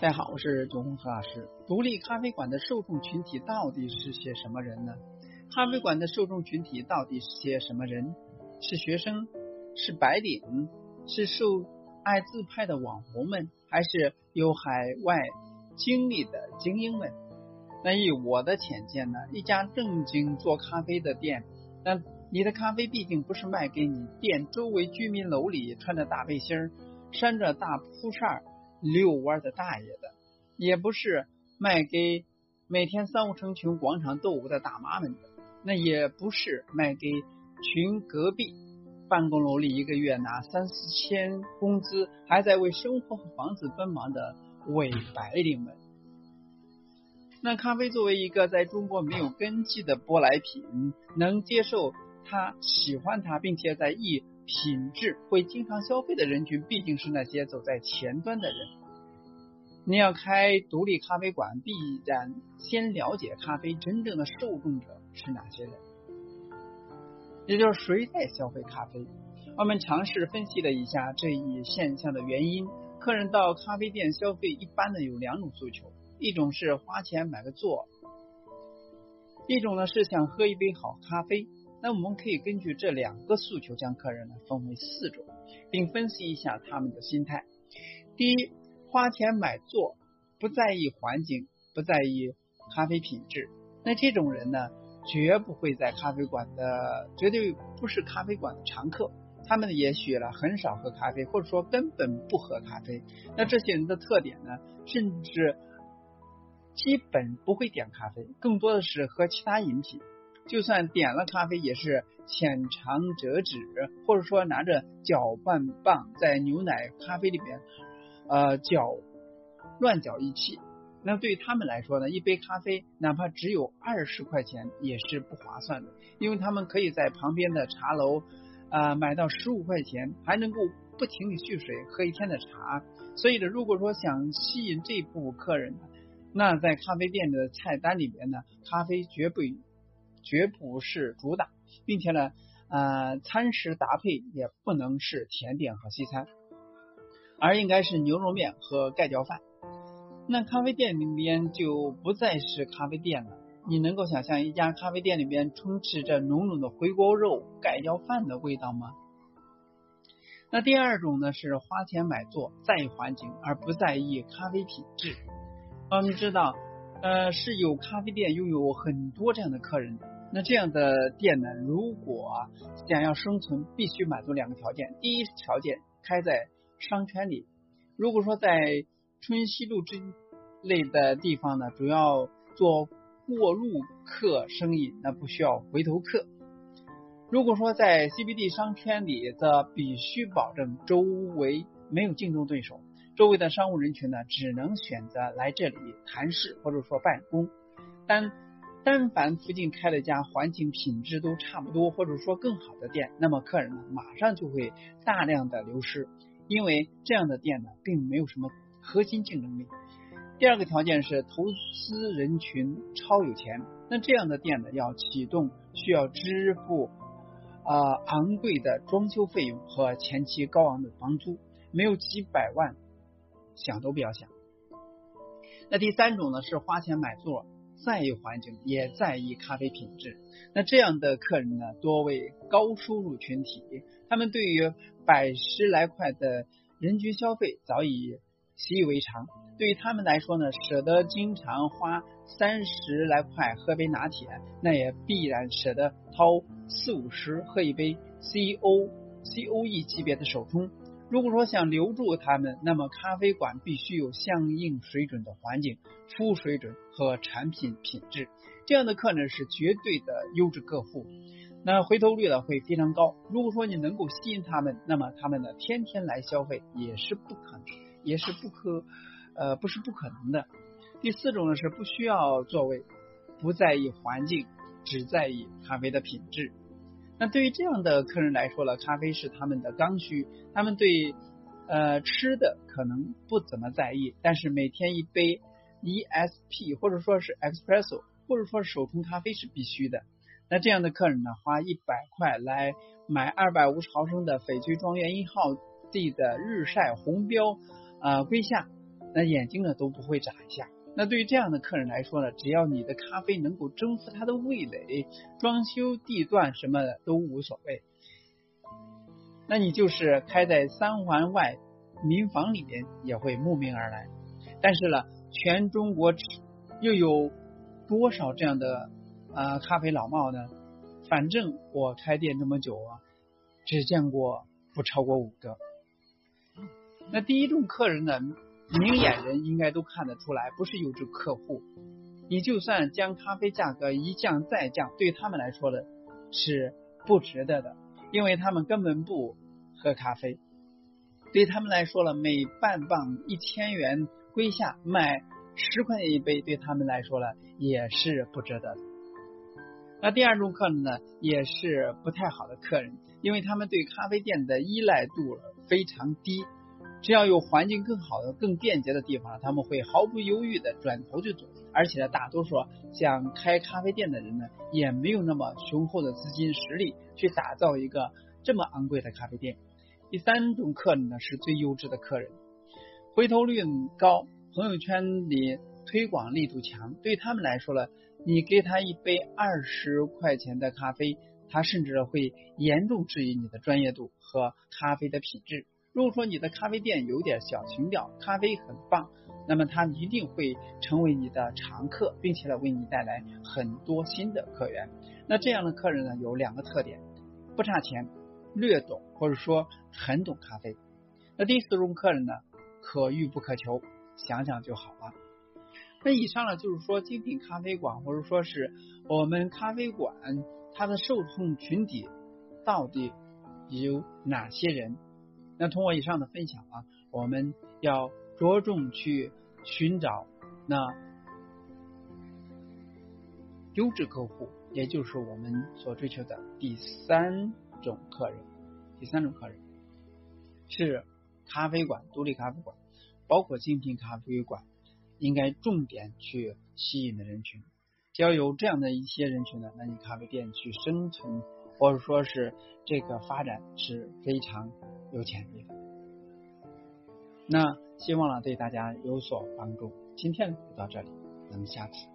大家好，我是九红何老师。独立咖啡馆的受众群体到底是些什么人呢？咖啡馆的受众群体到底是些什么人？是学生？是白领？是受爱自拍的网红们？还是有海外经历的精英们？那以我的浅见呢？一家正经做咖啡的店，那你的咖啡毕竟不是卖给你店周围居民楼里穿着大背心儿、扇着大蒲扇。遛弯的大爷的，也不是卖给每天三五成群广场斗舞的大妈们的，那也不是卖给群隔壁办公楼里一个月拿三四千工资还在为生活和房子奔忙的伪白领们。那咖啡作为一个在中国没有根基的舶来品，能接受它、喜欢它，并且在意。品质会经常消费的人群，毕竟是那些走在前端的人。你要开独立咖啡馆，必然先了解咖啡真正的受众者是哪些人，也就是谁在消费咖啡。我们尝试分析了一下这一现象的原因。客人到咖啡店消费，一般的有两种诉求：一种是花钱买个座，一种呢是想喝一杯好咖啡。那我们可以根据这两个诉求，将客人呢分为四种，并分析一下他们的心态。第一，花钱买座，不在意环境，不在意咖啡品质。那这种人呢，绝不会在咖啡馆的，绝对不是咖啡馆的常客。他们也许呢很少喝咖啡，或者说根本不喝咖啡。那这些人的特点呢，甚至基本不会点咖啡，更多的是喝其他饮品。就算点了咖啡，也是浅尝辄止，或者说拿着搅拌棒在牛奶、咖啡里边呃搅乱搅一气。那对于他们来说呢，一杯咖啡哪怕只有二十块钱也是不划算的，因为他们可以在旁边的茶楼啊买到十五块钱，还能够不停的续水喝一天的茶。所以呢，如果说想吸引这部分客人呢，那在咖啡店的菜单里边呢，咖啡绝不。绝不是主打，并且呢，呃，餐食搭配也不能是甜点和西餐，而应该是牛肉面和盖浇饭。那咖啡店里边就不再是咖啡店了。你能够想象一家咖啡店里边充斥着浓浓的回锅肉、盖浇饭的味道吗？那第二种呢，是花钱买座，在意环境而不在意咖啡品质。我们知道。呃，是有咖啡店拥有很多这样的客人，那这样的店呢，如果想要生存，必须满足两个条件。第一条件，开在商圈里。如果说在春熙路之类的地方呢，主要做过路客生意，那不需要回头客。如果说在 CBD 商圈里，则必须保证周围没有竞争对手。周围的商务人群呢，只能选择来这里谈事或者说办公。但但凡附近开了家环境品质都差不多或者说更好的店，那么客人呢马上就会大量的流失，因为这样的店呢并没有什么核心竞争力。第二个条件是投资人群超有钱，那这样的店呢要启动需要支付啊昂贵的装修费用和前期高昂的房租，没有几百万。想都不要想。那第三种呢，是花钱买座，在意环境，也在意咖啡品质。那这样的客人呢，多为高收入群体，他们对于百十来块的人均消费早已习以为常。对于他们来说呢，舍得经常花三十来块喝杯拿铁，那也必然舍得掏四五十喝一杯 C O C O E 级别的手冲。如果说想留住他们，那么咖啡馆必须有相应水准的环境、服务水准和产品品质，这样的客人是绝对的优质客户，那回头率呢会非常高。如果说你能够吸引他们，那么他们呢天天来消费也是不可能，也是不可呃不是不可能的。第四种呢是不需要座位，不在意环境，只在意咖啡的品质。那对于这样的客人来说呢，咖啡是他们的刚需，他们对呃吃的可能不怎么在意，但是每天一杯 ESP 或者说是 Espresso 或者说是手冲咖啡是必须的。那这样的客人呢，花一百块来买二百五十毫升的翡翠庄园一号地的日晒红标啊瑰夏，那眼睛呢都不会眨一下。那对于这样的客人来说呢，只要你的咖啡能够征服他的味蕾，装修地段什么的都无所谓。那你就是开在三环外民房里面也会慕名而来。但是呢，全中国又有多少这样的啊咖啡老帽呢？反正我开店这么久啊，只见过不超过五个。那第一种客人呢？明眼人应该都看得出来，不是优质客户。你就算将咖啡价格一降再降，对他们来说的是不值得的，因为他们根本不喝咖啡。对他们来说了，每半磅一千元归下卖十块钱一杯，对他们来说了也是不值得的。那第二种客人呢，也是不太好的客人，因为他们对咖啡店的依赖度非常低。只要有环境更好的、更便捷的地方，他们会毫不犹豫的转头就走。而且呢，大多数想开咖啡店的人呢，也没有那么雄厚的资金实力去打造一个这么昂贵的咖啡店。第三种客人呢，是最优质的客人，回头率高，朋友圈里推广力度强。对他们来说呢，你给他一杯二十块钱的咖啡，他甚至会严重质疑你的专业度和咖啡的品质。如果说你的咖啡店有点小情调，咖啡很棒，那么他一定会成为你的常客，并且呢为你带来很多新的客源。那这样的客人呢有两个特点：不差钱，略懂或者说很懂咖啡。那第四种客人呢，可遇不可求，想想就好了。那以上呢就是说精品咖啡馆或者说是我们咖啡馆它的受众群体到底有哪些人？那通过以上的分享啊，我们要着重去寻找那优质客户，也就是我们所追求的第三种客人。第三种客人是咖啡馆、独立咖啡馆，包括精品咖啡馆，应该重点去吸引的人群。只要有这样的一些人群呢，那你咖啡店去生存。或者说是这个发展是非常有潜力的。那希望呢对大家有所帮助。今天就到这里，咱们下次。